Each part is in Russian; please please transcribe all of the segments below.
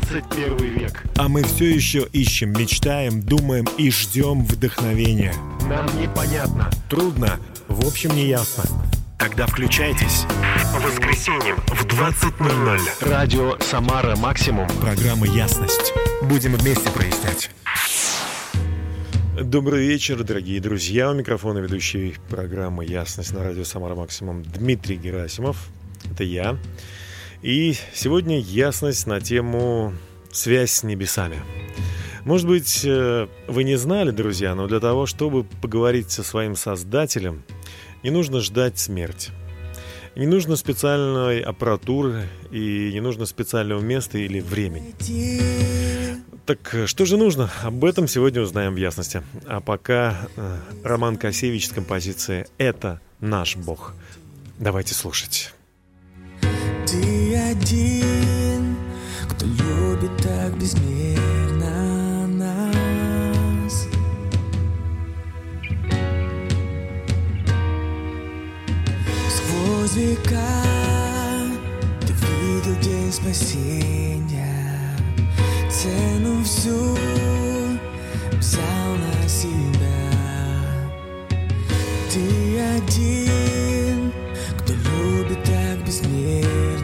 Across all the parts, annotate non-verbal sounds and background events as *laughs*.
21 век. А мы все еще ищем, мечтаем, думаем и ждем вдохновения. Нам непонятно. Трудно, в общем, не ясно. Тогда включайтесь. По воскресеньям в 20.00. Радио «Самара Максимум». Программа «Ясность». Будем вместе прояснять. Добрый вечер, дорогие друзья. У микрофона ведущий программы «Ясность» на радио «Самара Максимум» Дмитрий Герасимов. Это я. И сегодня ясность на тему «Связь с небесами». Может быть, э, вы не знали, друзья, но для того, чтобы поговорить со своим Создателем, не нужно ждать смерти. Не нужно специальной аппаратуры и не нужно специального места или времени. Так что же нужно? Об этом сегодня узнаем в ясности. А пока э, Роман Косевич с композицией «Это наш Бог». Давайте слушать. Один, кто любит так безмерно нас. Сквозь века ты видел день спасения, цену всю взял на себя. Ты один, кто любит так безмерно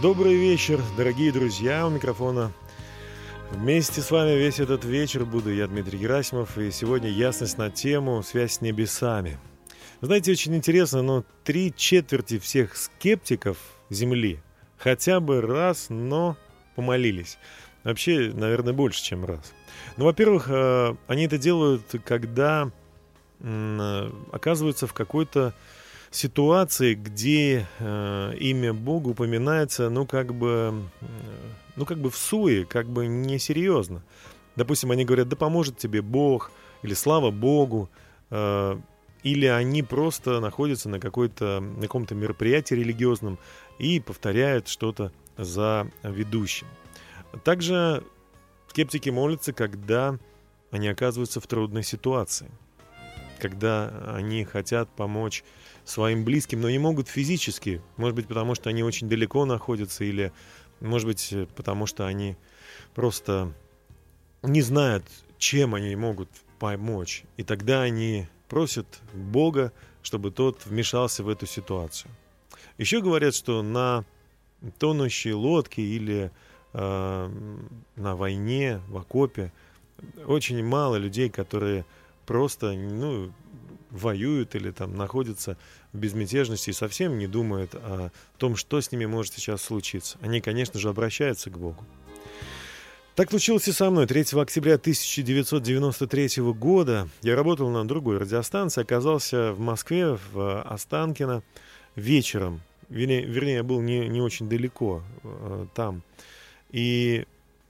добрый вечер, дорогие друзья, у микрофона. Вместе с вами весь этот вечер буду я, Дмитрий Герасимов, и сегодня ясность на тему «Связь с небесами». Знаете, очень интересно, но три четверти всех скептиков Земли хотя бы раз, но помолились. Вообще, наверное, больше, чем раз. Ну, во-первых, э, они это делают, когда э, оказываются в какой-то ситуации, где э, имя Бога упоминается, ну, как бы, э, ну, как бы в суе, как бы несерьезно. Допустим, они говорят, да поможет тебе Бог, или слава Богу, э, или они просто находятся на, какой-то, на каком-то мероприятии религиозном и повторяют что-то за ведущим. Также скептики молятся, когда они оказываются в трудной ситуации, когда они хотят помочь своим близким, но не могут физически, может быть, потому что они очень далеко находятся, или, может быть, потому что они просто не знают, чем они могут помочь. И тогда они просят Бога, чтобы тот вмешался в эту ситуацию. Еще говорят, что на тонущей лодке или э, на войне, в окопе очень мало людей, которые просто ну, воюют или там находятся в безмятежности и совсем не думают о том, что с ними может сейчас случиться. Они, конечно же, обращаются к Богу. Так случилось и со мной. 3 октября 1993 года я работал на другой радиостанции, оказался в Москве, в Останкино, вечером. Вернее, вернее я был не, не очень далеко э, там. И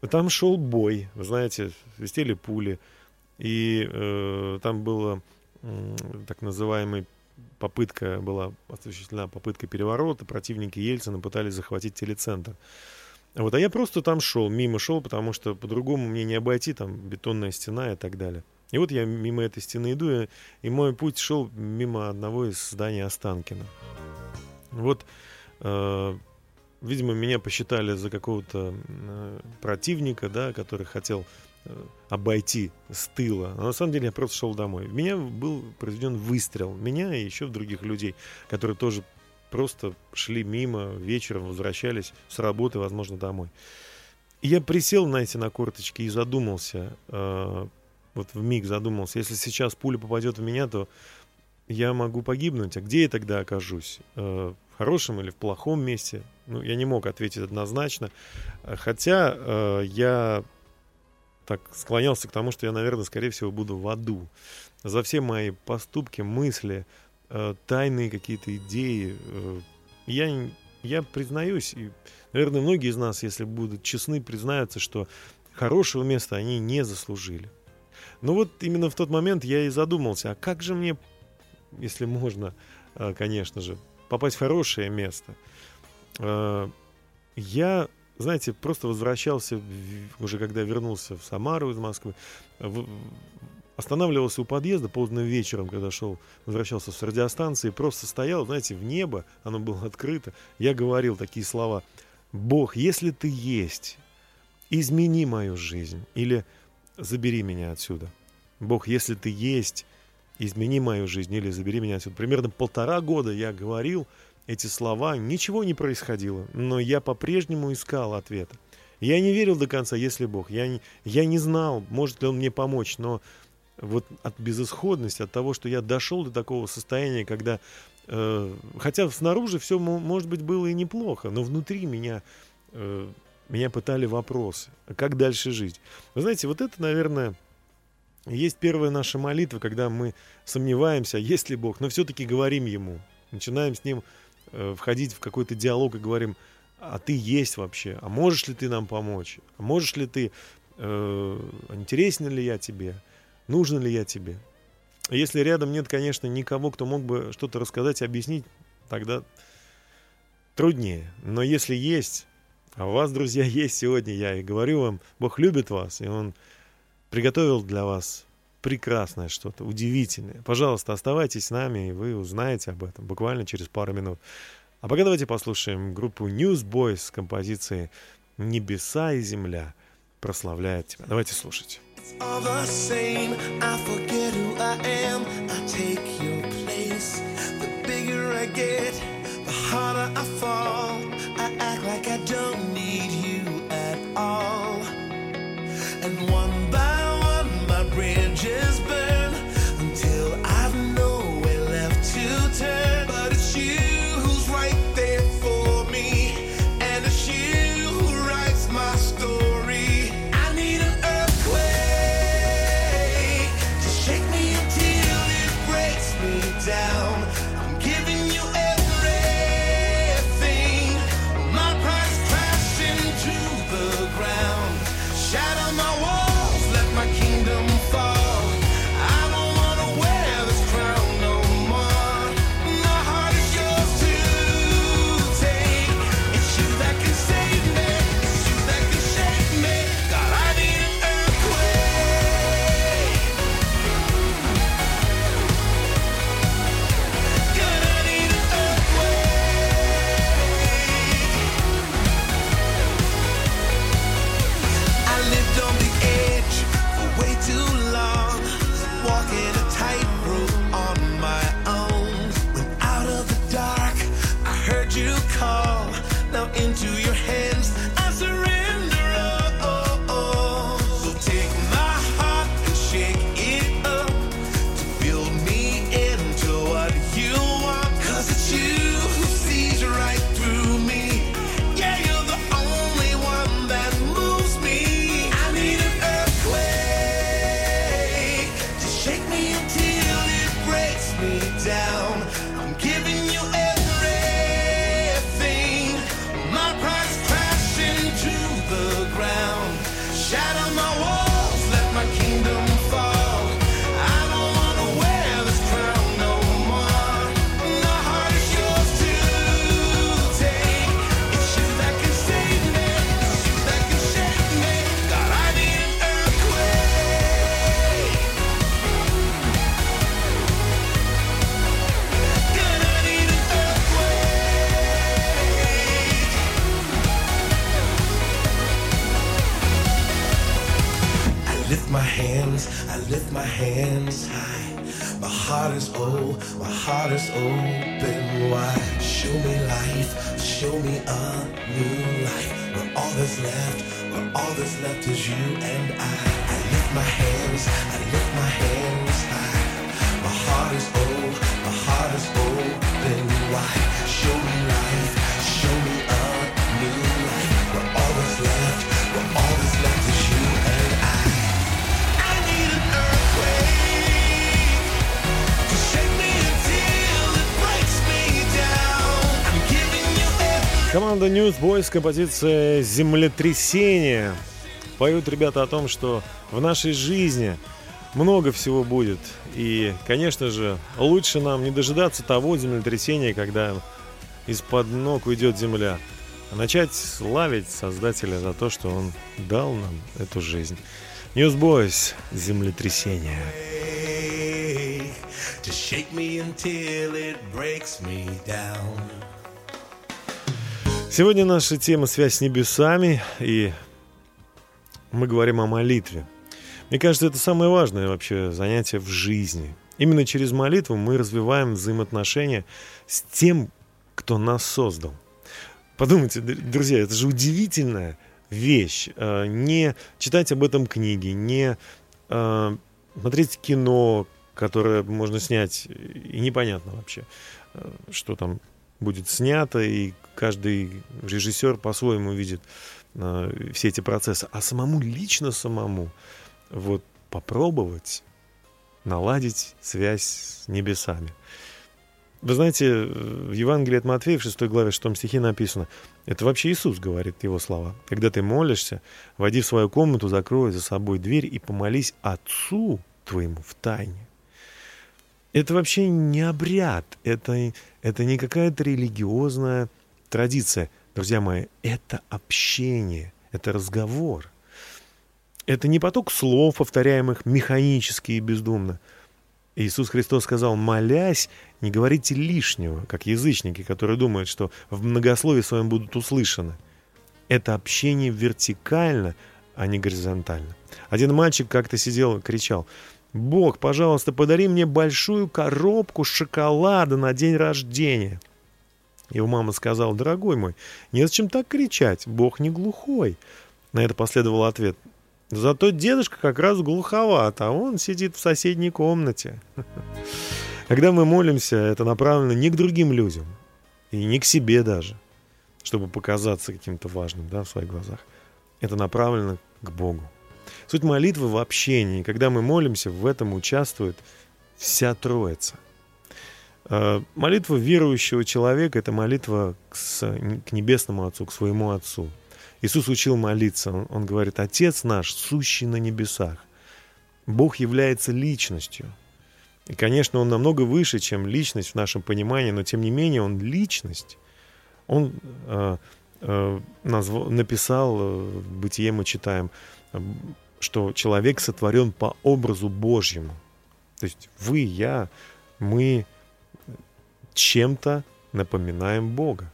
там шел бой, вы знаете, свистели пули. И э, там была э, так называемая попытка, была осуществлена попытка переворота. Противники Ельцина пытались захватить телецентр. Вот, а я просто там шел, мимо шел, потому что по-другому мне не обойти, там бетонная стена и так далее. И вот я мимо этой стены иду, и, и мой путь шел мимо одного из зданий Останкина. Вот, э, видимо, меня посчитали за какого-то э, противника, да, который хотел обойти с тыла. А на самом деле я просто шел домой. В меня был произведен выстрел. Меня и еще других людей, которые тоже просто шли мимо, вечером возвращались с работы, возможно, домой. И я присел, знаете, на корточки и задумался, э, вот в миг задумался, если сейчас пуля попадет в меня, то я могу погибнуть, а где я тогда окажусь? Э, в хорошем или в плохом месте? Ну, я не мог ответить однозначно, хотя э, я так склонялся к тому, что я, наверное, скорее всего, буду в аду. За все мои поступки, мысли, э, тайные какие-то идеи. Э, я, я признаюсь, и, наверное, многие из нас, если будут честны, признаются, что хорошего места они не заслужили. Но вот именно в тот момент я и задумался, а как же мне, если можно, э, конечно же, попасть в хорошее место? Э, я, знаете, просто возвращался, уже когда вернулся в Самару из Москвы, в- останавливался у подъезда поздно вечером, когда шел, возвращался с радиостанции, просто стоял, знаете, в небо, оно было открыто. Я говорил такие слова. Бог, если ты есть, измени мою жизнь или забери меня отсюда. Бог, если ты есть, измени мою жизнь или забери меня отсюда. Примерно полтора года я говорил эти слова, ничего не происходило, но я по-прежнему искал ответа. Я не верил до конца, если Бог. Я не, я не знал, может ли Он мне помочь, но вот от безысходности, от того, что я дошел до такого состояния, когда, э, хотя снаружи все, может быть, было и неплохо, но внутри меня, э, меня пытали вопросы, а как дальше жить. Вы знаете, вот это, наверное, есть первая наша молитва, когда мы сомневаемся, есть ли Бог, но все-таки говорим Ему, начинаем с Ним входить в какой-то диалог и говорим, а ты есть вообще, а можешь ли ты нам помочь, а можешь ли ты, э, интересен ли я тебе, нужен ли я тебе. Если рядом нет, конечно, никого, кто мог бы что-то рассказать объяснить, тогда труднее. Но если есть, а у вас, друзья, *laughs* есть сегодня, я и говорю вам, Бог любит вас, и Он приготовил для вас прекрасное что-то, удивительное. Пожалуйста, оставайтесь с нами, и вы узнаете об этом буквально через пару минут. А пока давайте послушаем группу Newsboys с композицией «Небеса и земля прославляют тебя». Давайте слушать. All that's left is you and I. I lift my hands, I lift Команда Newsboys, композиция «Землетрясение». Поют ребята о том, что в нашей жизни много всего будет. И, конечно же, лучше нам не дожидаться того землетрясения, когда из-под ног уйдет земля, а начать славить Создателя за то, что Он дал нам эту жизнь. Newsboys, «Землетрясение». To shake me until it breaks me down. Сегодня наша тема «Связь с небесами», и мы говорим о молитве. Мне кажется, это самое важное вообще занятие в жизни. Именно через молитву мы развиваем взаимоотношения с тем, кто нас создал. Подумайте, друзья, это же удивительная вещь. Э, Не читать об этом книги, не э, смотреть кино, которое можно снять, и непонятно вообще, э, что там будет снято, и каждый режиссер по-своему видит э, все эти процессы. А самому, лично самому, вот попробовать наладить связь с небесами. Вы знаете, в Евангелии от Матфея в 6 главе 6 стихе написано, это вообще Иисус говорит его слова. Когда ты молишься, войди в свою комнату, закрой за собой дверь и помолись Отцу твоему в тайне. Это вообще не обряд, это, это не какая-то религиозная традиция. Друзья мои, это общение, это разговор. Это не поток слов, повторяемых механически и бездумно – Иисус Христос сказал, молясь, не говорите лишнего, как язычники, которые думают, что в многословии своем будут услышаны. Это общение вертикально, а не горизонтально. Один мальчик как-то сидел и кричал, «Бог, пожалуйста, подари мне большую коробку шоколада на день рождения». Его мама сказала, «Дорогой мой, незачем так кричать, Бог не глухой». На это последовал ответ, Зато дедушка как раз глуховат, а он сидит в соседней комнате. *laughs* Когда мы молимся, это направлено не к другим людям, и не к себе даже, чтобы показаться каким-то важным да, в своих глазах. Это направлено к Богу. Суть молитвы в общении. Когда мы молимся, в этом участвует вся Троица. А, молитва верующего человека – это молитва к, к Небесному Отцу, к своему Отцу – Иисус учил молиться. Он, он говорит, Отец наш, сущий на небесах. Бог является личностью. И, конечно, Он намного выше, чем личность в нашем понимании, но тем не менее Он личность. Он э, э, назвал, написал, э, в Бытие мы читаем, э, что человек сотворен по образу Божьему. То есть вы, я, мы чем-то напоминаем Бога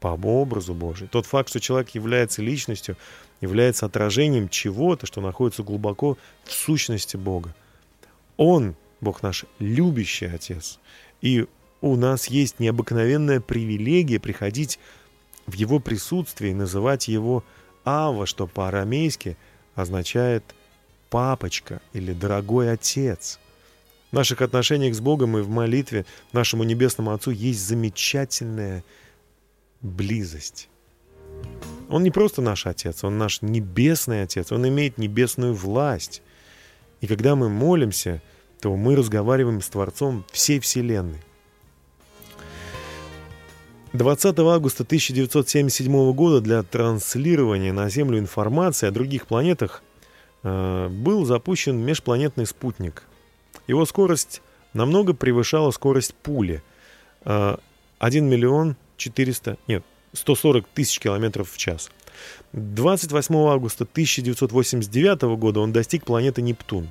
по образу Божию. Тот факт, что человек является личностью, является отражением чего-то, что находится глубоко в сущности Бога. Он, Бог наш, любящий Отец. И у нас есть необыкновенная привилегия приходить в Его присутствие и называть Его Ава, что по-арамейски означает «папочка» или «дорогой отец». В наших отношениях с Богом и в молитве нашему Небесному Отцу есть замечательная близость. Он не просто наш Отец, Он наш Небесный Отец, Он имеет небесную власть. И когда мы молимся, то мы разговариваем с Творцом всей Вселенной. 20 августа 1977 года для транслирования на Землю информации о других планетах э, был запущен межпланетный спутник. Его скорость намного превышала скорость пули. Э, 1 миллион 400, нет, 140 тысяч километров в час. 28 августа 1989 года он достиг планеты Нептун,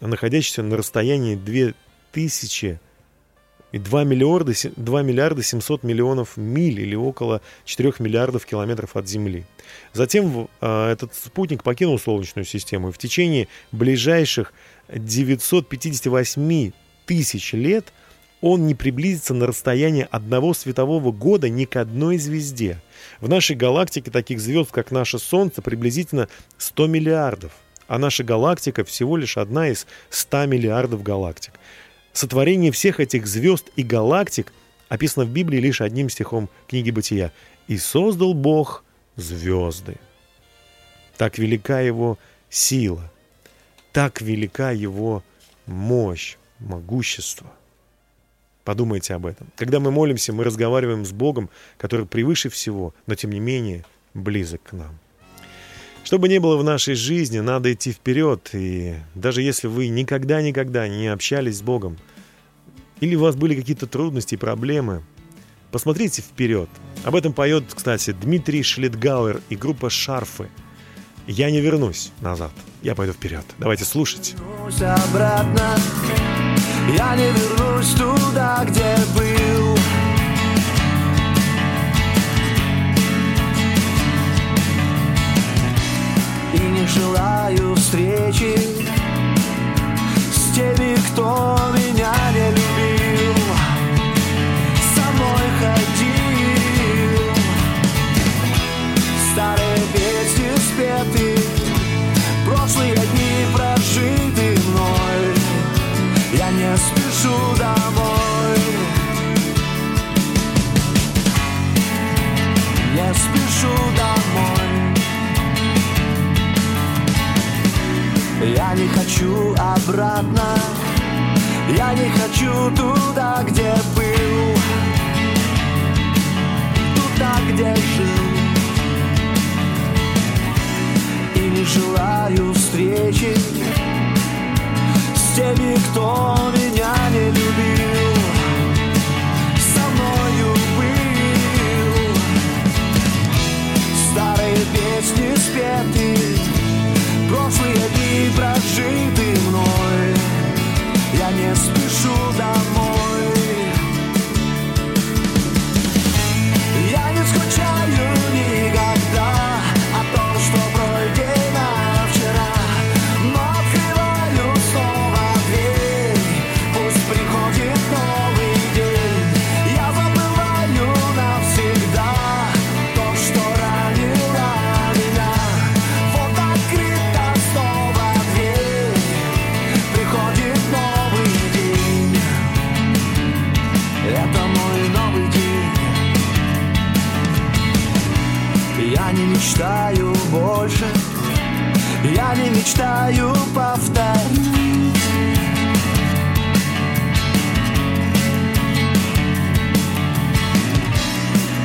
находящейся на расстоянии 2000 и 2 миллиарда, 2 миллиарда 700 миллионов миль или около 4 миллиардов километров от Земли. Затем э, этот спутник покинул Солнечную систему и в течение ближайших 958 тысяч лет – он не приблизится на расстояние одного светового года ни к одной звезде. В нашей галактике таких звезд, как наше Солнце, приблизительно 100 миллиардов, а наша галактика всего лишь одна из 100 миллиардов галактик. Сотворение всех этих звезд и галактик описано в Библии лишь одним стихом книги Бытия. «И создал Бог звезды». Так велика его сила, так велика его мощь, могущество – Подумайте об этом. Когда мы молимся, мы разговариваем с Богом, который превыше всего, но тем не менее близок к нам. Что бы ни было в нашей жизни, надо идти вперед. И даже если вы никогда-никогда не общались с Богом, или у вас были какие-то трудности и проблемы, посмотрите вперед. Об этом поет, кстати, Дмитрий Шлитгауэр и группа «Шарфы». «Я не вернусь назад, я пойду вперед». Давайте слушать. обратно я не вернусь туда, где был И не желаю встречи С теми, кто одна Я не хочу туда, где был. Туда, где жил. И не желаю встречи С теми, кто меня не любил. Со мною был. Старые песни спеты. Прошлые дни прожиты мной. Я не спешу домой мечтаю повторить.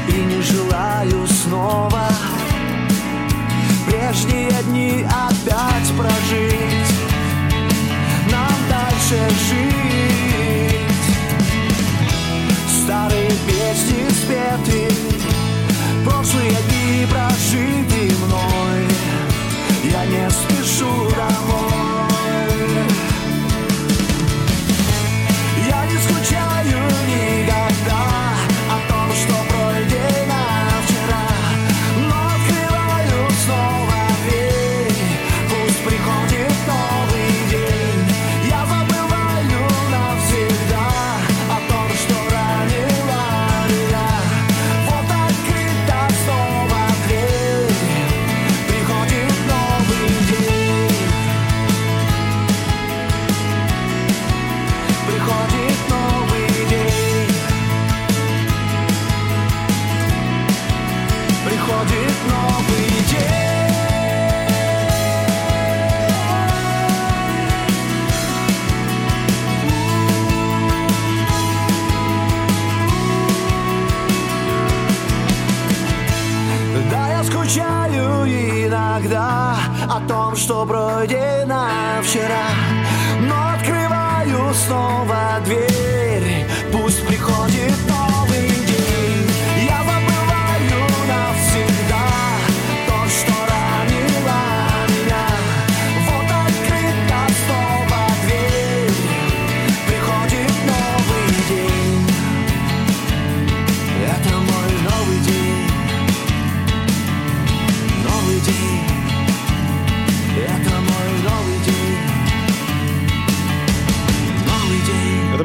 И не желаю снова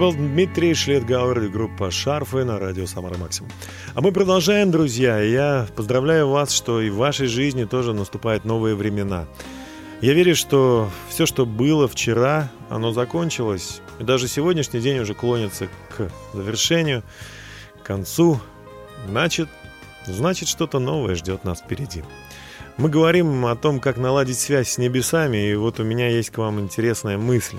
был Дмитрий Шлетгауэр и группа «Шарфы» на радио «Самара Максимум». А мы продолжаем, друзья. Я поздравляю вас, что и в вашей жизни тоже наступают новые времена. Я верю, что все, что было вчера, оно закончилось. И даже сегодняшний день уже клонится к завершению, к концу. Значит, значит что-то новое ждет нас впереди. Мы говорим о том, как наладить связь с небесами, и вот у меня есть к вам интересная мысль.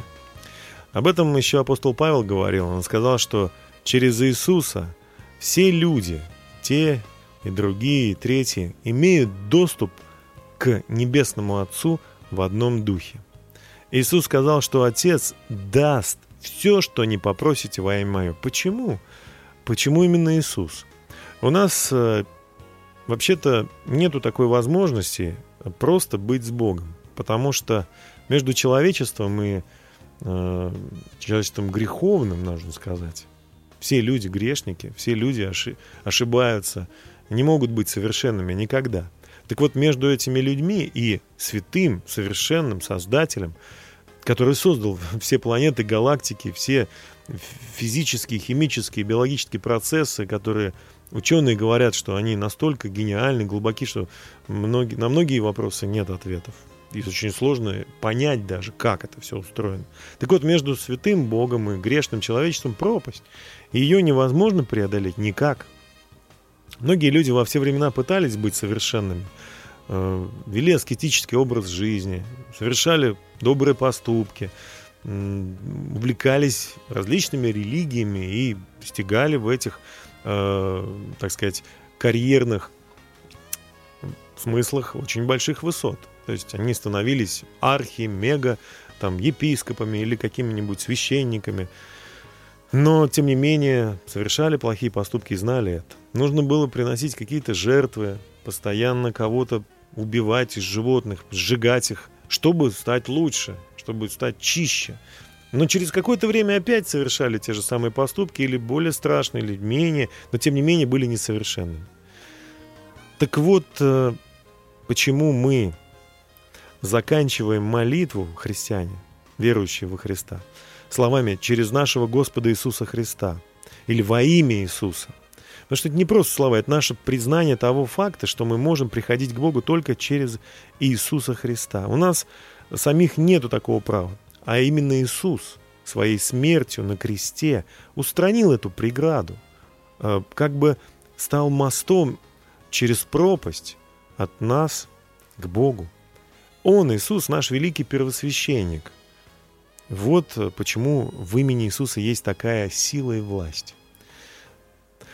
Об этом еще апостол Павел говорил. Он сказал, что через Иисуса все люди, те и другие, и третьи, имеют доступ к Небесному Отцу в одном духе. Иисус сказал, что Отец даст все, что не попросите во имя Мое. Почему? Почему именно Иисус? У нас э, вообще-то нету такой возможности просто быть с Богом, потому что между человечеством и человечеством греховным, нужно сказать, все люди грешники, все люди оши- ошибаются, не могут быть совершенными никогда. Так вот, между этими людьми и святым, совершенным Создателем, который создал *laughs* все планеты, галактики, все физические, химические, биологические процессы, которые ученые говорят, что они настолько гениальны, глубоки, что многие, на многие вопросы нет ответов. И очень сложно понять даже, как это все устроено. Так вот, между святым Богом и грешным человечеством пропасть. Ее невозможно преодолеть никак. Многие люди во все времена пытались быть совершенными, э, вели аскетический образ жизни, совершали добрые поступки, увлекались различными религиями и достигали в этих, э, так сказать, карьерных смыслах очень больших высот. То есть они становились архи, мега, там, епископами или какими-нибудь священниками. Но, тем не менее, совершали плохие поступки и знали это. Нужно было приносить какие-то жертвы, постоянно кого-то убивать из животных, сжигать их, чтобы стать лучше, чтобы стать чище. Но через какое-то время опять совершали те же самые поступки, или более страшные, или менее, но тем не менее были несовершенными. Так вот, э, почему мы заканчиваем молитву, христиане, верующие во Христа, словами «через нашего Господа Иисуса Христа» или «во имя Иисуса». Потому что это не просто слова, это наше признание того факта, что мы можем приходить к Богу только через Иисуса Христа. У нас самих нету такого права, а именно Иисус своей смертью на кресте устранил эту преграду, э, как бы стал мостом через пропасть от нас к Богу. Он, Иисус, наш великий первосвященник. Вот почему в имени Иисуса есть такая сила и власть.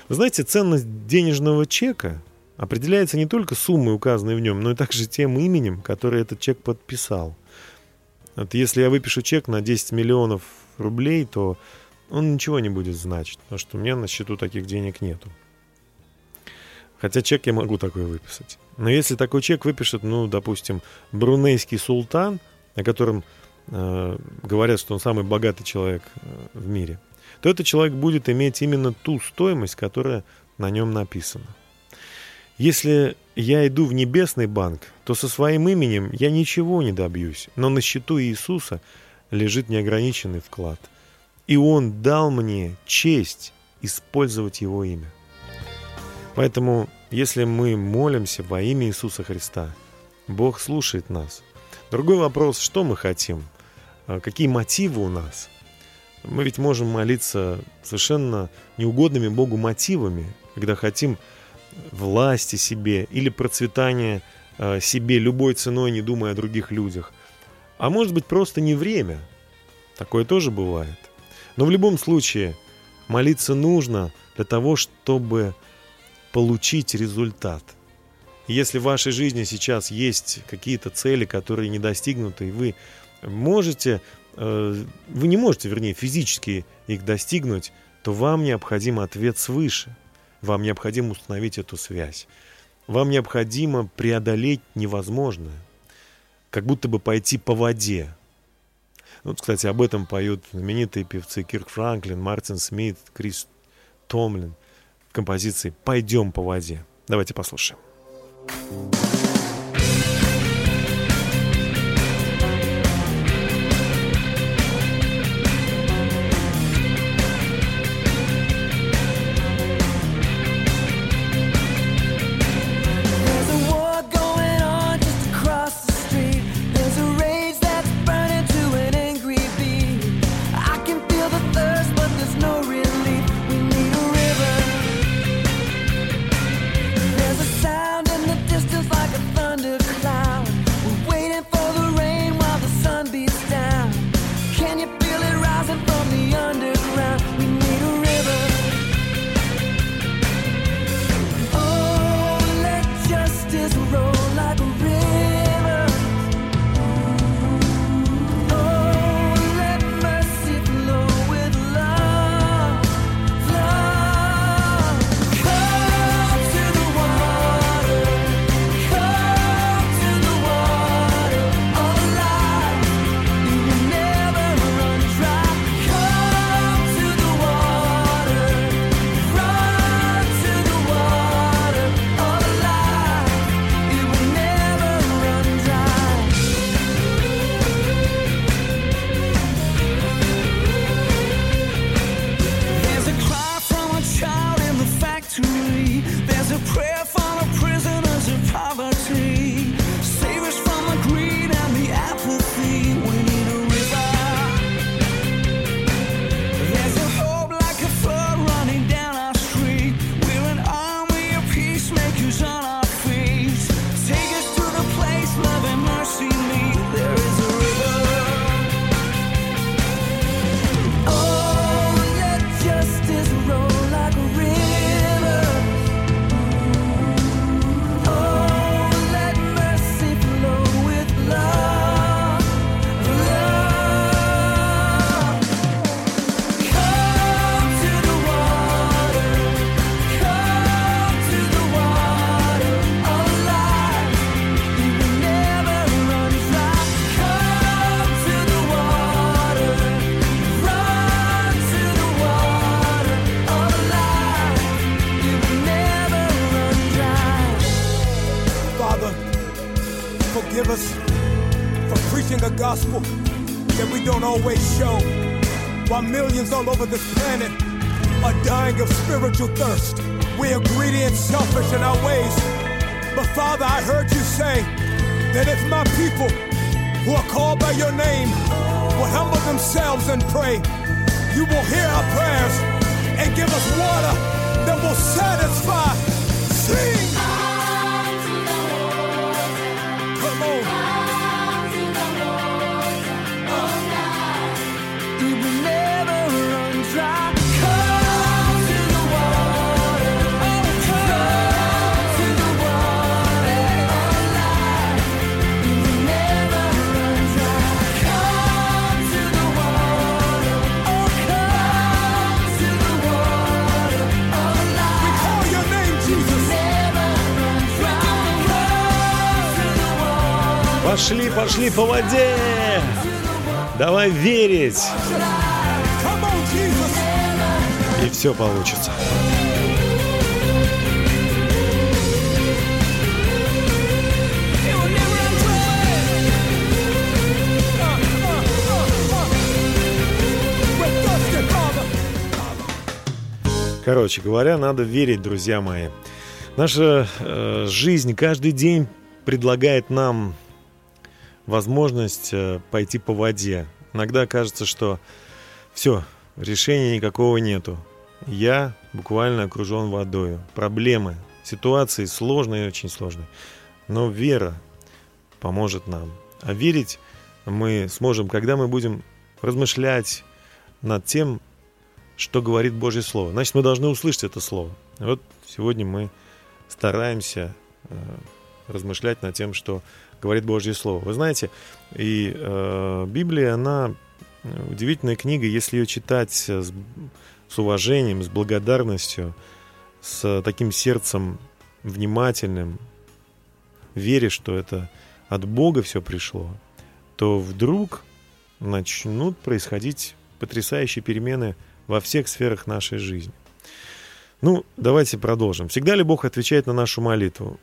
Вы знаете, ценность денежного чека определяется не только суммой, указанной в нем, но и также тем именем, которое этот чек подписал. Вот если я выпишу чек на 10 миллионов рублей, то он ничего не будет значить, потому что у меня на счету таких денег нету. Хотя чек я могу такой выписать. Но если такой чек выпишет, ну, допустим, брунейский султан, о котором э, говорят, что он самый богатый человек э, в мире, то этот человек будет иметь именно ту стоимость, которая на нем написана. Если я иду в небесный банк, то со своим именем я ничего не добьюсь, но на счету Иисуса лежит неограниченный вклад. И Он дал мне честь использовать Его имя. Поэтому, если мы молимся во имя Иисуса Христа, Бог слушает нас. Другой вопрос, что мы хотим, а какие мотивы у нас. Мы ведь можем молиться совершенно неугодными Богу мотивами, когда хотим власти себе или процветания а, себе любой ценой, не думая о других людях. А может быть просто не время. Такое тоже бывает. Но в любом случае молиться нужно для того, чтобы получить результат. Если в вашей жизни сейчас есть какие-то цели, которые не достигнуты, и вы можете, э, вы не можете, вернее, физически их достигнуть, то вам необходим ответ свыше. Вам необходимо установить эту связь. Вам необходимо преодолеть невозможное. Как будто бы пойти по воде. Вот, кстати, об этом поют знаменитые певцы Кирк Франклин, Мартин Смит, Крис Томлин композиции «Пойдем по воде». Давайте послушаем. There's a like a thundercloud. Gospel that we don't always show. While millions all over this planet are dying of spiritual thirst. We are greedy and selfish in our ways. But Father, I heard you say that if my people who are called by your name will humble themselves and pray, you will hear our prayers and give us water that will satisfy. Sing! Пошли, пошли по воде! Давай верить! И все получится. Короче говоря, надо верить, друзья мои. Наша э, жизнь каждый день предлагает нам возможность э, пойти по воде. Иногда кажется, что все, решения никакого нету. Я буквально окружен водой. Проблемы, ситуации сложные, очень сложные. Но вера поможет нам. А верить мы сможем, когда мы будем размышлять над тем, что говорит Божье Слово. Значит, мы должны услышать это Слово. Вот сегодня мы стараемся э, размышлять над тем, что говорит Божье Слово. Вы знаете, и э, Библия, она удивительная книга, если ее читать с, с уважением, с благодарностью, с таким сердцем внимательным, веря, что это от Бога все пришло, то вдруг начнут происходить потрясающие перемены во всех сферах нашей жизни. Ну, давайте продолжим. Всегда ли Бог отвечает на нашу молитву?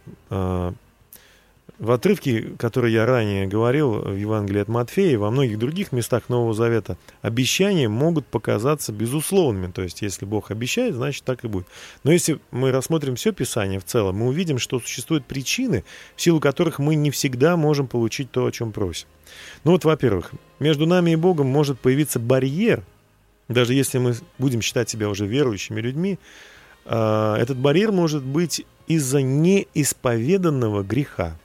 В отрывке, который я ранее говорил в Евангелии от Матфея и во многих других местах Нового Завета, обещания могут показаться безусловными. То есть, если Бог обещает, значит так и будет. Но если мы рассмотрим все Писание в целом, мы увидим, что существуют причины, в силу которых мы не всегда можем получить то, о чем просим. Ну вот, во-первых, между нами и Богом может появиться барьер, даже если мы будем считать себя уже верующими людьми, а, этот барьер может быть из-за неисповеданного греха.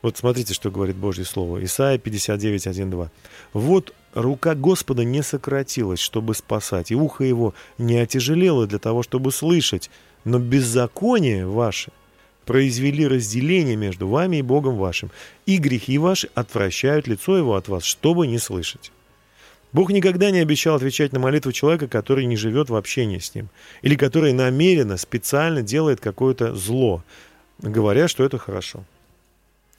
Вот смотрите, что говорит Божье Слово. Исайя 59, 1, 2. «Вот рука Господа не сократилась, чтобы спасать, и ухо его не отяжелело для того, чтобы слышать, но беззаконие ваше произвели разделение между вами и Богом вашим, и грехи ваши отвращают лицо его от вас, чтобы не слышать». Бог никогда не обещал отвечать на молитву человека, который не живет в общении с ним, или который намеренно, специально делает какое-то зло, говоря, что это хорошо.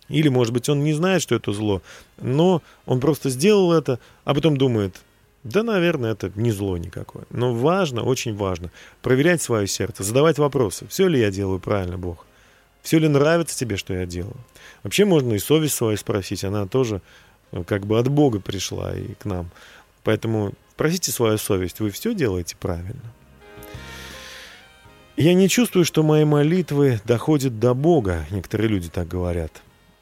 Или, может быть, он не знает, что это зло, но он просто сделал это, а потом думает, да, наверное, это не зло никакое. Но важно, очень важно, проверять свое сердце, задавать вопросы. Все ли я делаю правильно, Бог? Все ли нравится тебе, что я делаю? Вообще можно и совесть свою спросить, она тоже э, как бы от Бога пришла и к нам. Поэтому спросите свою совесть, вы все делаете правильно? Я не чувствую, что мои молитвы доходят до Бога, некоторые люди так говорят.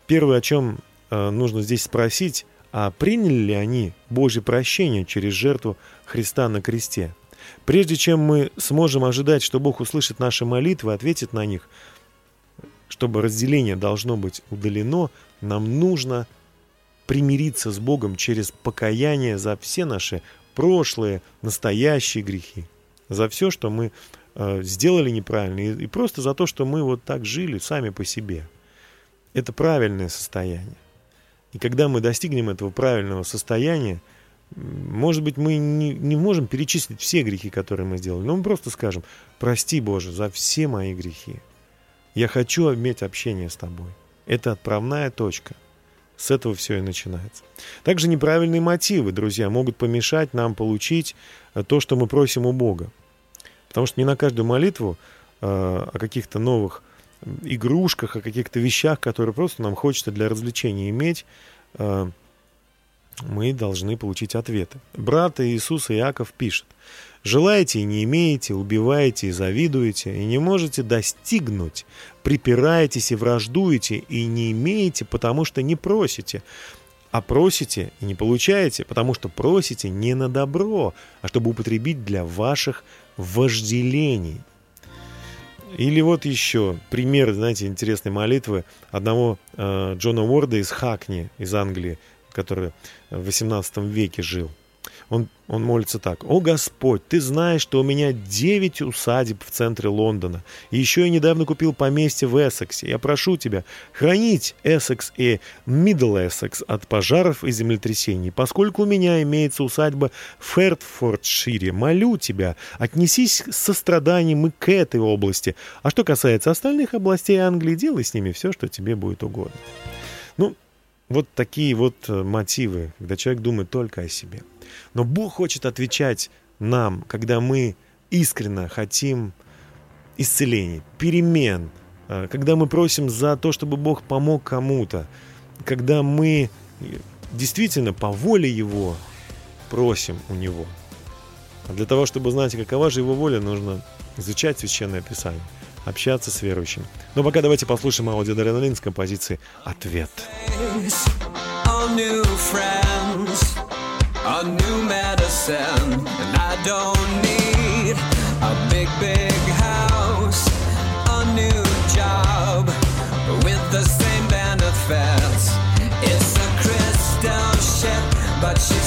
Первое, о чем э, нужно здесь спросить, а приняли ли они Божье прощение через жертву Христа на кресте? Прежде чем мы сможем ожидать, что Бог услышит наши молитвы, ответит на них, чтобы разделение должно быть удалено, нам нужно примириться с Богом через покаяние за все наши прошлые, настоящие грехи, за все, что мы э, сделали неправильно, и, и просто за то, что мы вот так жили сами по себе. Это правильное состояние. И когда мы достигнем этого правильного состояния, может быть, мы не, не можем перечислить все грехи, которые мы сделали, но мы просто скажем, прости, Боже, за все мои грехи. Я хочу иметь общение с Тобой. Это отправная точка. С этого все и начинается. Также неправильные мотивы, друзья, могут помешать нам получить э, то, что мы просим у Бога. Потому что не на каждую молитву э, о каких-то новых игрушках, о каких-то вещах, которые просто нам хочется для развлечения иметь, э, мы должны получить ответы. Брат Иисус Иаков пишет, «Желаете и не имеете, убиваете и завидуете, и не можете достигнуть, припираетесь и враждуете, и не имеете, потому что не просите, а просите и не получаете, потому что просите не на добро, а чтобы употребить для ваших вожделений». Или вот еще пример, знаете, интересной молитвы одного э, Джона Уорда из Хакни, из Англии, который в 18 веке жил. Он, он молится так. «О Господь, Ты знаешь, что у меня 9 усадеб в центре Лондона, и еще я недавно купил поместье в Эссексе. Я прошу Тебя хранить Эссекс и Мидл Эссекс от пожаров и землетрясений. Поскольку у меня имеется усадьба в Хертфордшире, молю Тебя, отнесись с состраданием и к этой области. А что касается остальных областей Англии, делай с ними все, что тебе будет угодно». Ну, вот такие вот э, мотивы, когда человек думает только о себе. Но Бог хочет отвечать нам, когда мы искренне хотим исцелений, перемен, э, когда мы просим за то, чтобы Бог помог кому-то, когда мы действительно по воле Его просим у Него. А для того, чтобы знать, какова же Его воля, нужно изучать Священное Писание, общаться с верующим. Но пока давайте послушаем аудиодреналин с композиции «Ответ». new friends, a new medicine, and I don't need a big, big house, a new job with the same benefits. It's a crystal ship, but she's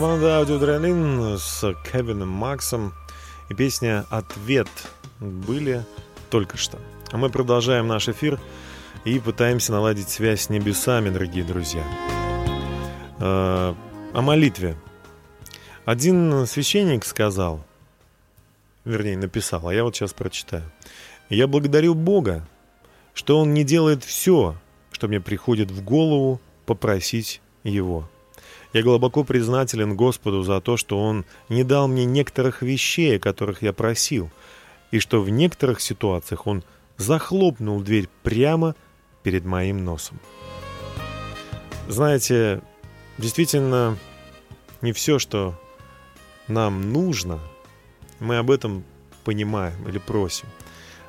Команда Аудиодреналин с Кевином Максом и песня «Ответ» были только что. А мы продолжаем наш эфир и пытаемся наладить связь с небесами, дорогие друзья. Э, О молитве. Один священник сказал, вернее, написал, а я вот сейчас прочитаю. «Я благодарю Бога, что Он не делает все, что мне приходит в голову попросить Его. Я глубоко признателен Господу за то, что Он не дал мне некоторых вещей, о которых я просил, и что в некоторых ситуациях Он захлопнул дверь прямо перед моим носом. Знаете, действительно, не все, что нам нужно, мы об этом понимаем или просим.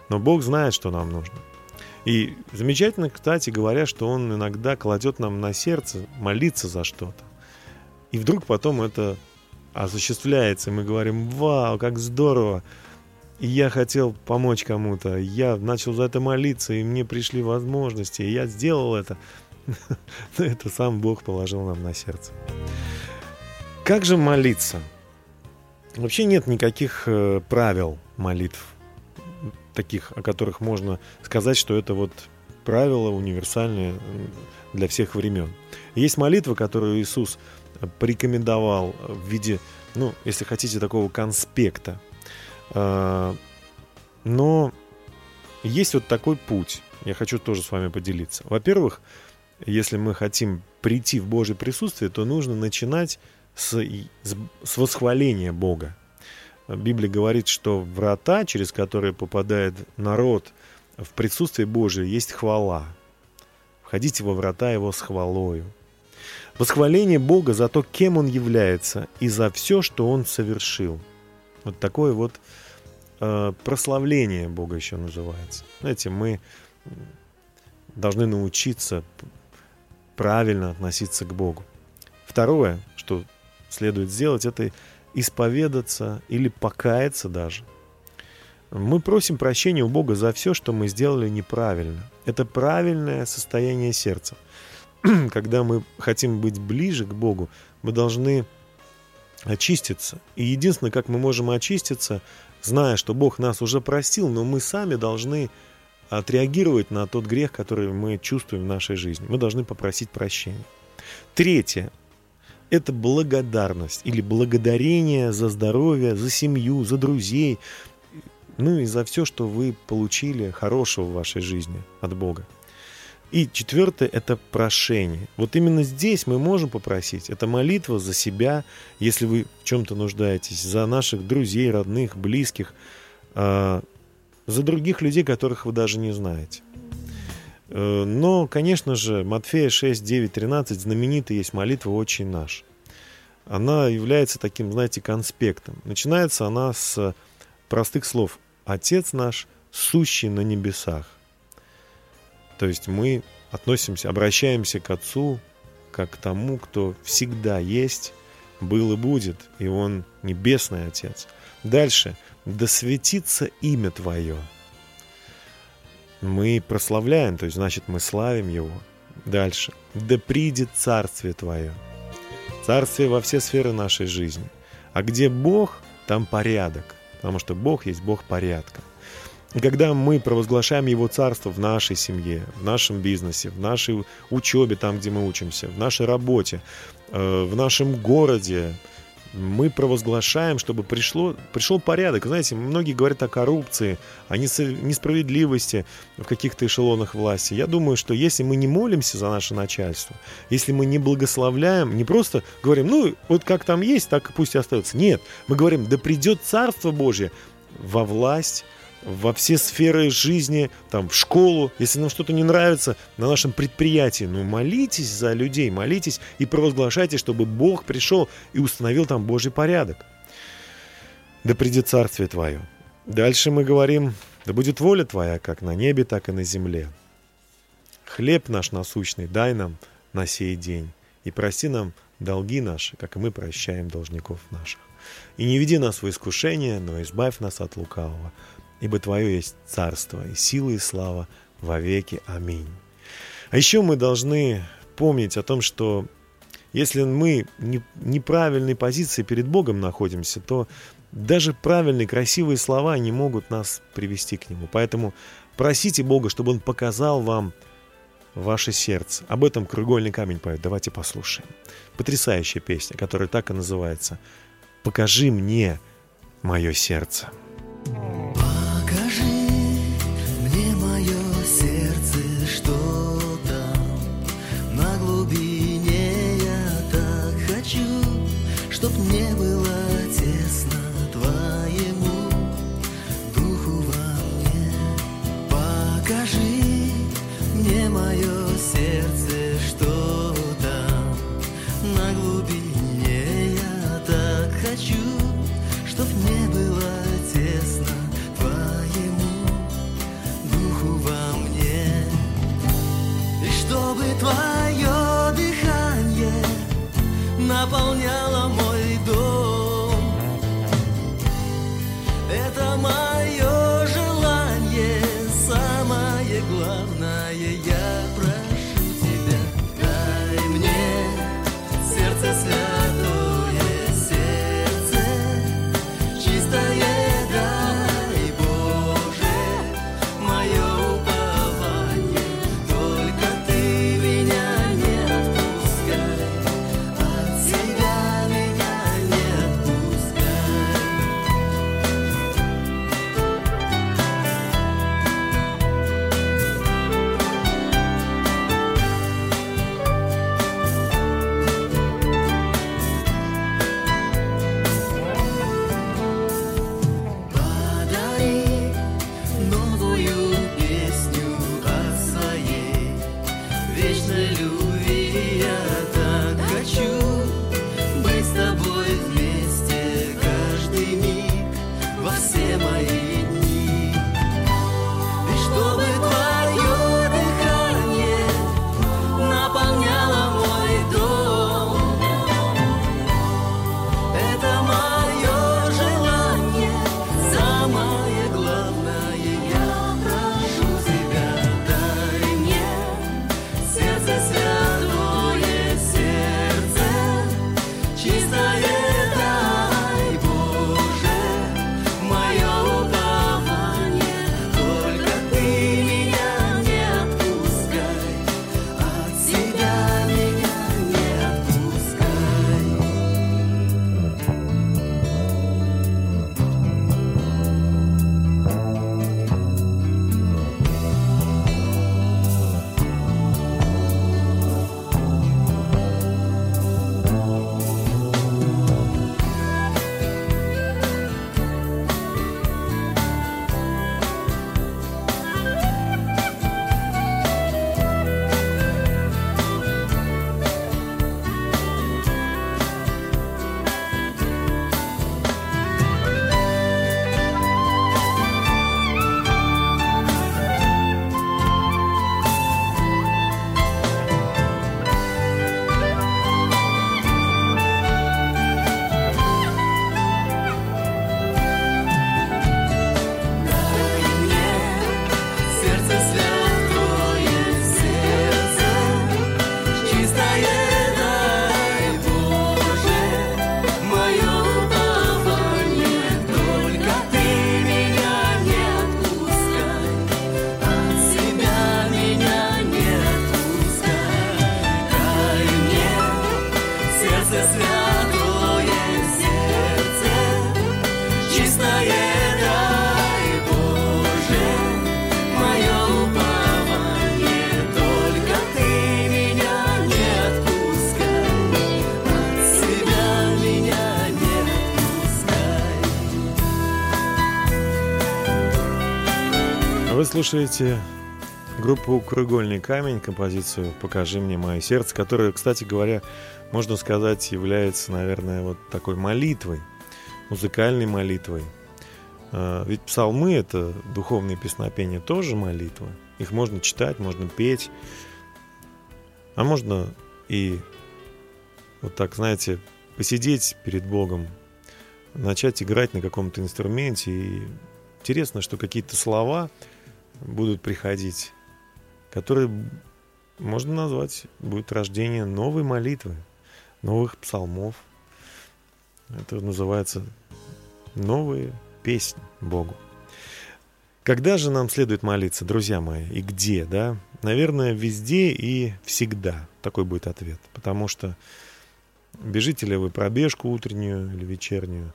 Но Бог знает, что нам нужно. И замечательно, кстати говоря, что Он иногда кладет нам на сердце молиться за что-то. И вдруг потом это осуществляется, и мы говорим, вау, как здорово, и я хотел помочь кому-то, я начал за это молиться, и мне пришли возможности, и я сделал это. *laughs* Но это сам Бог положил нам на сердце. Как же молиться? Вообще нет никаких э, правил молитв, таких, о которых можно сказать, что это вот правила универсальные для всех времен. Есть молитва, которую Иисус порекомендовал в виде, ну, если хотите, такого конспекта. А, Но есть вот такой путь. Я хочу тоже с вами поделиться. Во-первых, если мы хотим прийти в Божье присутствие, то нужно начинать с, с, с восхваления Бога. Библия говорит, что врата, через которые попадает народ в присутствие Божие, есть хвала. Входите во врата Его с хвалою. Восхваление Бога за то, кем Он является, и за все, что Он совершил. Вот такое вот э, прославление Бога еще называется. Знаете, мы должны научиться правильно относиться к Богу. Второе, что следует сделать, это исповедаться или покаяться даже. Мы просим прощения у Бога за все, что мы сделали неправильно. Это правильное состояние сердца. *clears throat* Когда мы хотим быть ближе к Богу, мы должны очиститься. И единственное, как мы можем очиститься, зная, что Бог нас уже простил, но мы сами должны отреагировать на тот грех, который мы чувствуем в нашей жизни. Мы должны попросить прощения. Третье – это благодарность или благодарение за здоровье, за семью, за друзей, ну и за все, что вы получили хорошего в вашей жизни от Бога. И четвертое – это прошение. Вот именно здесь мы можем попросить. Это молитва за себя, если вы в чем-то нуждаетесь, за наших друзей, родных, близких, э, за других людей, которых вы даже не знаете. Э, но, конечно же, Матфея 6, 9, 13 знаменитая есть молитва «Отче наш». Она является таким, знаете, конспектом. Начинается она с простых слов «Отец наш, сущий на небесах». То есть мы относимся, обращаемся к Отцу как к тому, кто всегда есть, был и будет, и Он небесный Отец. Дальше. «Да светится имя Твое». Мы прославляем, то есть, значит, мы славим Его. Дальше. «Да придет Царствие Твое». Царствие во все сферы нашей жизни. А где Бог, там порядок, потому что Бог есть Бог порядка. Когда мы провозглашаем Его Царство в нашей семье, в нашем бизнесе, в нашей учебе, там, где мы учимся, в нашей работе, э, в нашем городе, мы провозглашаем, чтобы пришло, пришел порядок. Знаете, многие говорят о коррупции, о несправедливости в каких-то эшелонах власти. Я думаю, что если мы не молимся за наше начальство, если мы не благословляем, не просто говорим, ну, вот как там есть, так пусть и остается. Нет, мы говорим, да придет Царство Божье во власть, во все сферы жизни, там, в школу, если нам что-то не нравится на нашем предприятии, ну, молитесь за людей, молитесь и провозглашайте, чтобы Бог пришел и установил там Божий порядок. Да придет Царствие Твое. Дальше мы говорим, да будет воля Твоя, как на небе, так и на земле. Хлеб наш насущный дай нам на сей день, и прости нам долги наши, как и мы прощаем должников наших. И не веди нас в искушение, но избавь нас от лукавого ибо Твое есть царство и сила и слава во веки. Аминь. А еще мы должны помнить о том, что если мы не, неправильной позиции перед Богом находимся, то даже правильные, красивые слова не могут нас привести к Нему. Поэтому просите Бога, чтобы Он показал вам ваше сердце. Об этом «Кругольный камень» поет. Давайте послушаем. Потрясающая песня, которая так и называется «Покажи мне мое сердце». Все мои слушаете группу «Краеугольный камень», композицию «Покажи мне мое сердце», которая, кстати говоря, можно сказать, является, наверное, вот такой молитвой, музыкальной молитвой. А, Ведь псалмы — это духовные песнопения, тоже молитва. Их можно читать, можно петь, а можно и вот так, знаете, посидеть перед Богом, начать играть на каком-то инструменте. И интересно, что какие-то слова будут приходить, которые можно назвать, будет рождение новой молитвы, новых псалмов. Это называется новые песни Богу. Когда же нам следует молиться, друзья мои, и где, да? Наверное, везде и всегда. Такой будет ответ. Потому что бежите ли вы пробежку утреннюю или вечернюю,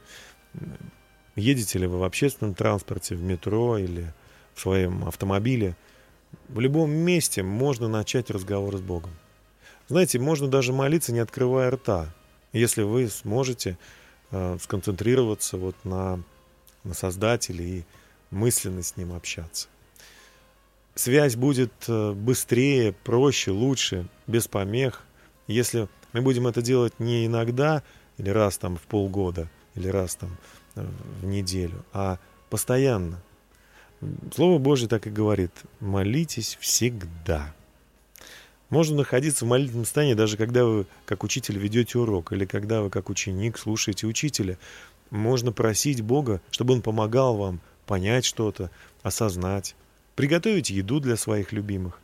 едете ли вы в общественном транспорте, в метро или в своем автомобиле, в любом месте можно начать разговор с Богом. Знаете, можно даже молиться, не открывая рта, если вы сможете э, сконцентрироваться вот на, на Создателе и мысленно с Ним общаться. связь будет э, быстрее, проще, лучше, без помех, если мы будем это делать не иногда, или раз там в полгода, или раз там э, в неделю, а постоянно. Слово Божье так и говорит, молитесь всегда. Можно находиться в молитвенном состоянии, даже когда вы как учитель ведете урок, или когда вы как ученик слушаете учителя. Можно просить Бога, чтобы Он помогал вам понять что-то, осознать, приготовить еду для своих любимых.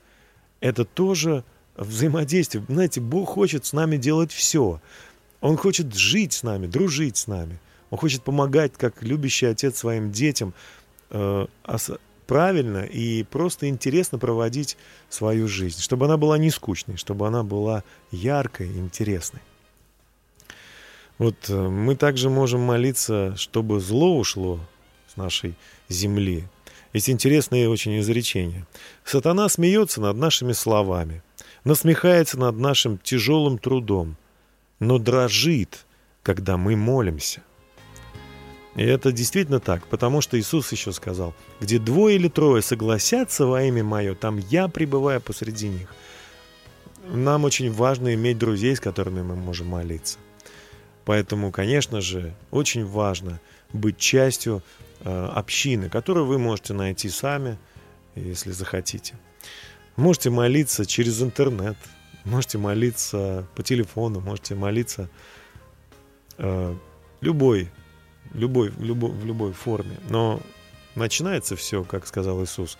Это тоже взаимодействие. Знаете, Бог хочет с нами делать все. Он хочет жить с нами, дружить с нами. Он хочет помогать, как любящий отец своим детям, правильно и просто интересно проводить свою жизнь, чтобы она была не скучной, чтобы она была яркой, интересной. Вот э, мы также можем молиться, чтобы зло ушло с нашей земли. Есть интересное очень изречение. Сатана смеется над нашими словами, насмехается над нашим тяжелым трудом, но дрожит, когда мы молимся. И это действительно так, потому что Иисус еще сказал, где двое или трое согласятся во имя Мое, там я пребываю посреди них. Нам очень важно иметь друзей, с которыми мы можем молиться. Поэтому, конечно же, очень важно быть частью э, общины, которую вы можете найти сами, если захотите. Можете молиться через интернет, можете молиться по телефону, можете молиться э, любой, любой, в любой, в любой форме. Но начинается все, как сказал Иисус.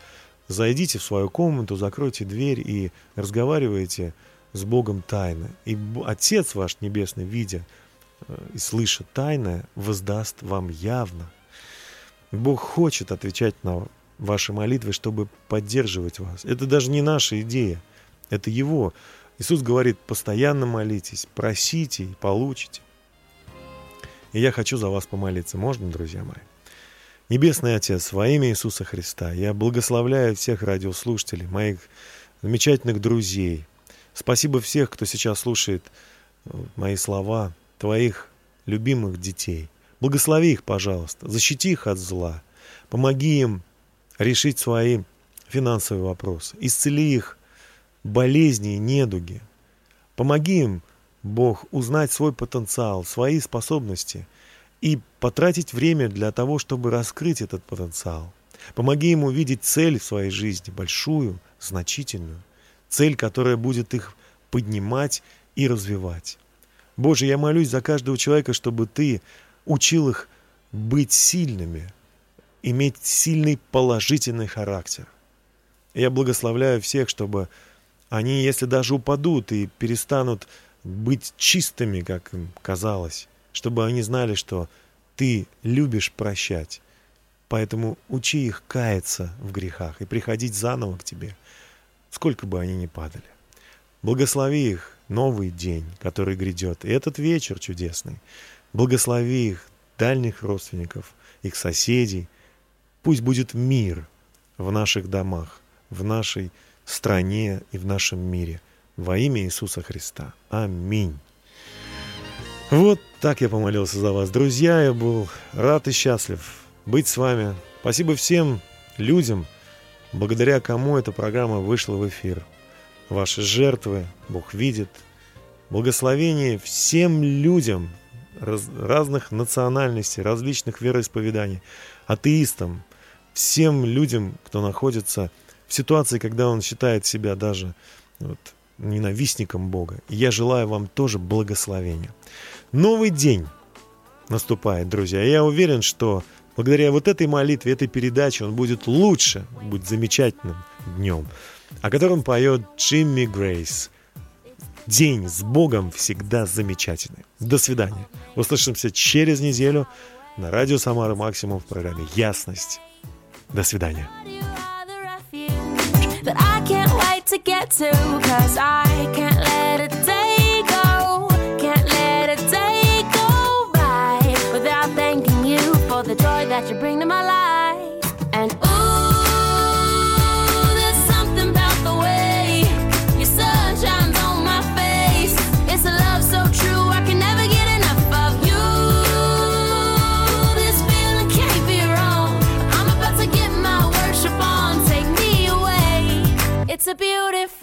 Зайдите в свою комнату, закройте дверь и разговаривайте с Богом тайно. И Отец ваш Небесный, видя э, и слыша тайное, воздаст вам явно. Бог хочет отвечать на ваши молитвы, чтобы поддерживать вас. Это даже не наша идея, это Его. Иисус говорит, постоянно молитесь, просите и получите. И я хочу за вас помолиться. Можно, друзья мои? Небесный Отец, во имя Иисуса Христа, я благословляю всех радиослушателей, моих замечательных друзей. Спасибо всех, кто сейчас слушает э, мои слова, твоих любимых детей. Благослови их, пожалуйста, защити их от зла. Помоги им решить свои финансовые вопросы. Исцели их болезни и недуги. Помоги им, Бог, узнать свой потенциал, свои способности и потратить время для того, чтобы раскрыть этот потенциал. Помоги им увидеть цель в своей жизни, большую, значительную. Цель, которая будет их поднимать и развивать. Боже, я молюсь за каждого человека, чтобы Ты учил их быть сильными, иметь сильный положительный характер. Я благословляю всех, чтобы они, если даже упадут и перестанут быть чистыми, как им казалось, чтобы они знали, что ты любишь прощать. Поэтому учи их каяться в грехах и приходить заново к тебе, сколько бы они ни падали. Благослови их новый день, который грядет, и этот вечер чудесный. Благослови их дальних родственников, их соседей. Пусть будет мир в наших домах, в нашей стране и в нашем мире. Во имя Иисуса Христа. Аминь. Вот так я помолился за вас. Друзья, я был рад и счастлив быть с вами. Спасибо всем людям, благодаря кому эта программа вышла в эфир. Ваши жертвы Бог видит. Благословение всем людям раз- разных национальностей, различных вероисповеданий, атеистам, всем людям, кто находится в ситуации, когда он считает себя даже вот, ненавистником Бога. И я желаю вам тоже благословения. Новый день наступает, друзья. Я уверен, что благодаря вот этой молитве, этой передаче он будет лучше, будет замечательным днем, о котором поет Джимми Грейс. День с Богом всегда замечательный. До свидания. Услышимся через неделю на радио Самара Максимум в программе «Ясность». До свидания. too, cause I can't let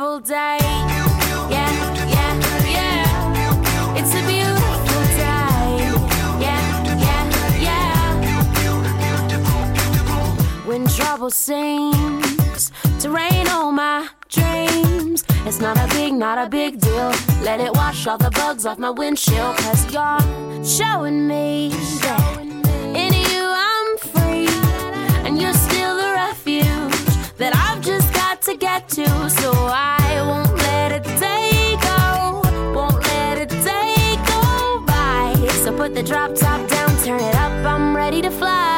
beautiful day. Yeah, yeah, yeah. It's a beautiful day. Yeah, yeah, yeah. When trouble seems to rain on my dreams, it's not a big, not a big deal. Let it wash all the bugs off my windshield, cause you're showing me that in you I'm free. And you're still the refuge that I've just got to get to. So I won't let a day go, won't let a day go by. So put the drop top down, turn it up, I'm ready to fly.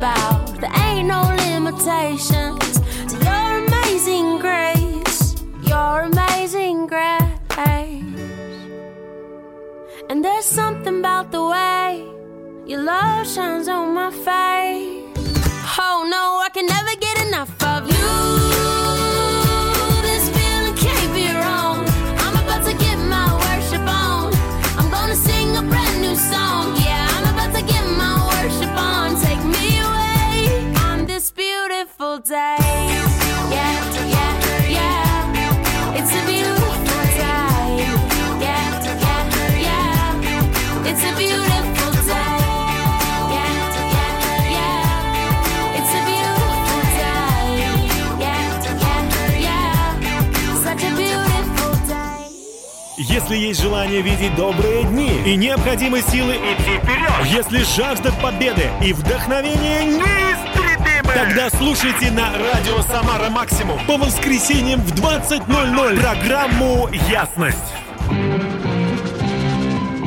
About. There ain't no limitations to your amazing grace. Your amazing grace. And there's something about the way your love shines on my face. Oh no, I can never Если есть желание видеть добрые дни и необходимы силы идти вперед, если жажда победы и вдохновение неистребимы, тогда слушайте на радио Самара Максимум по воскресеньям в 20.00 программу «Ясность».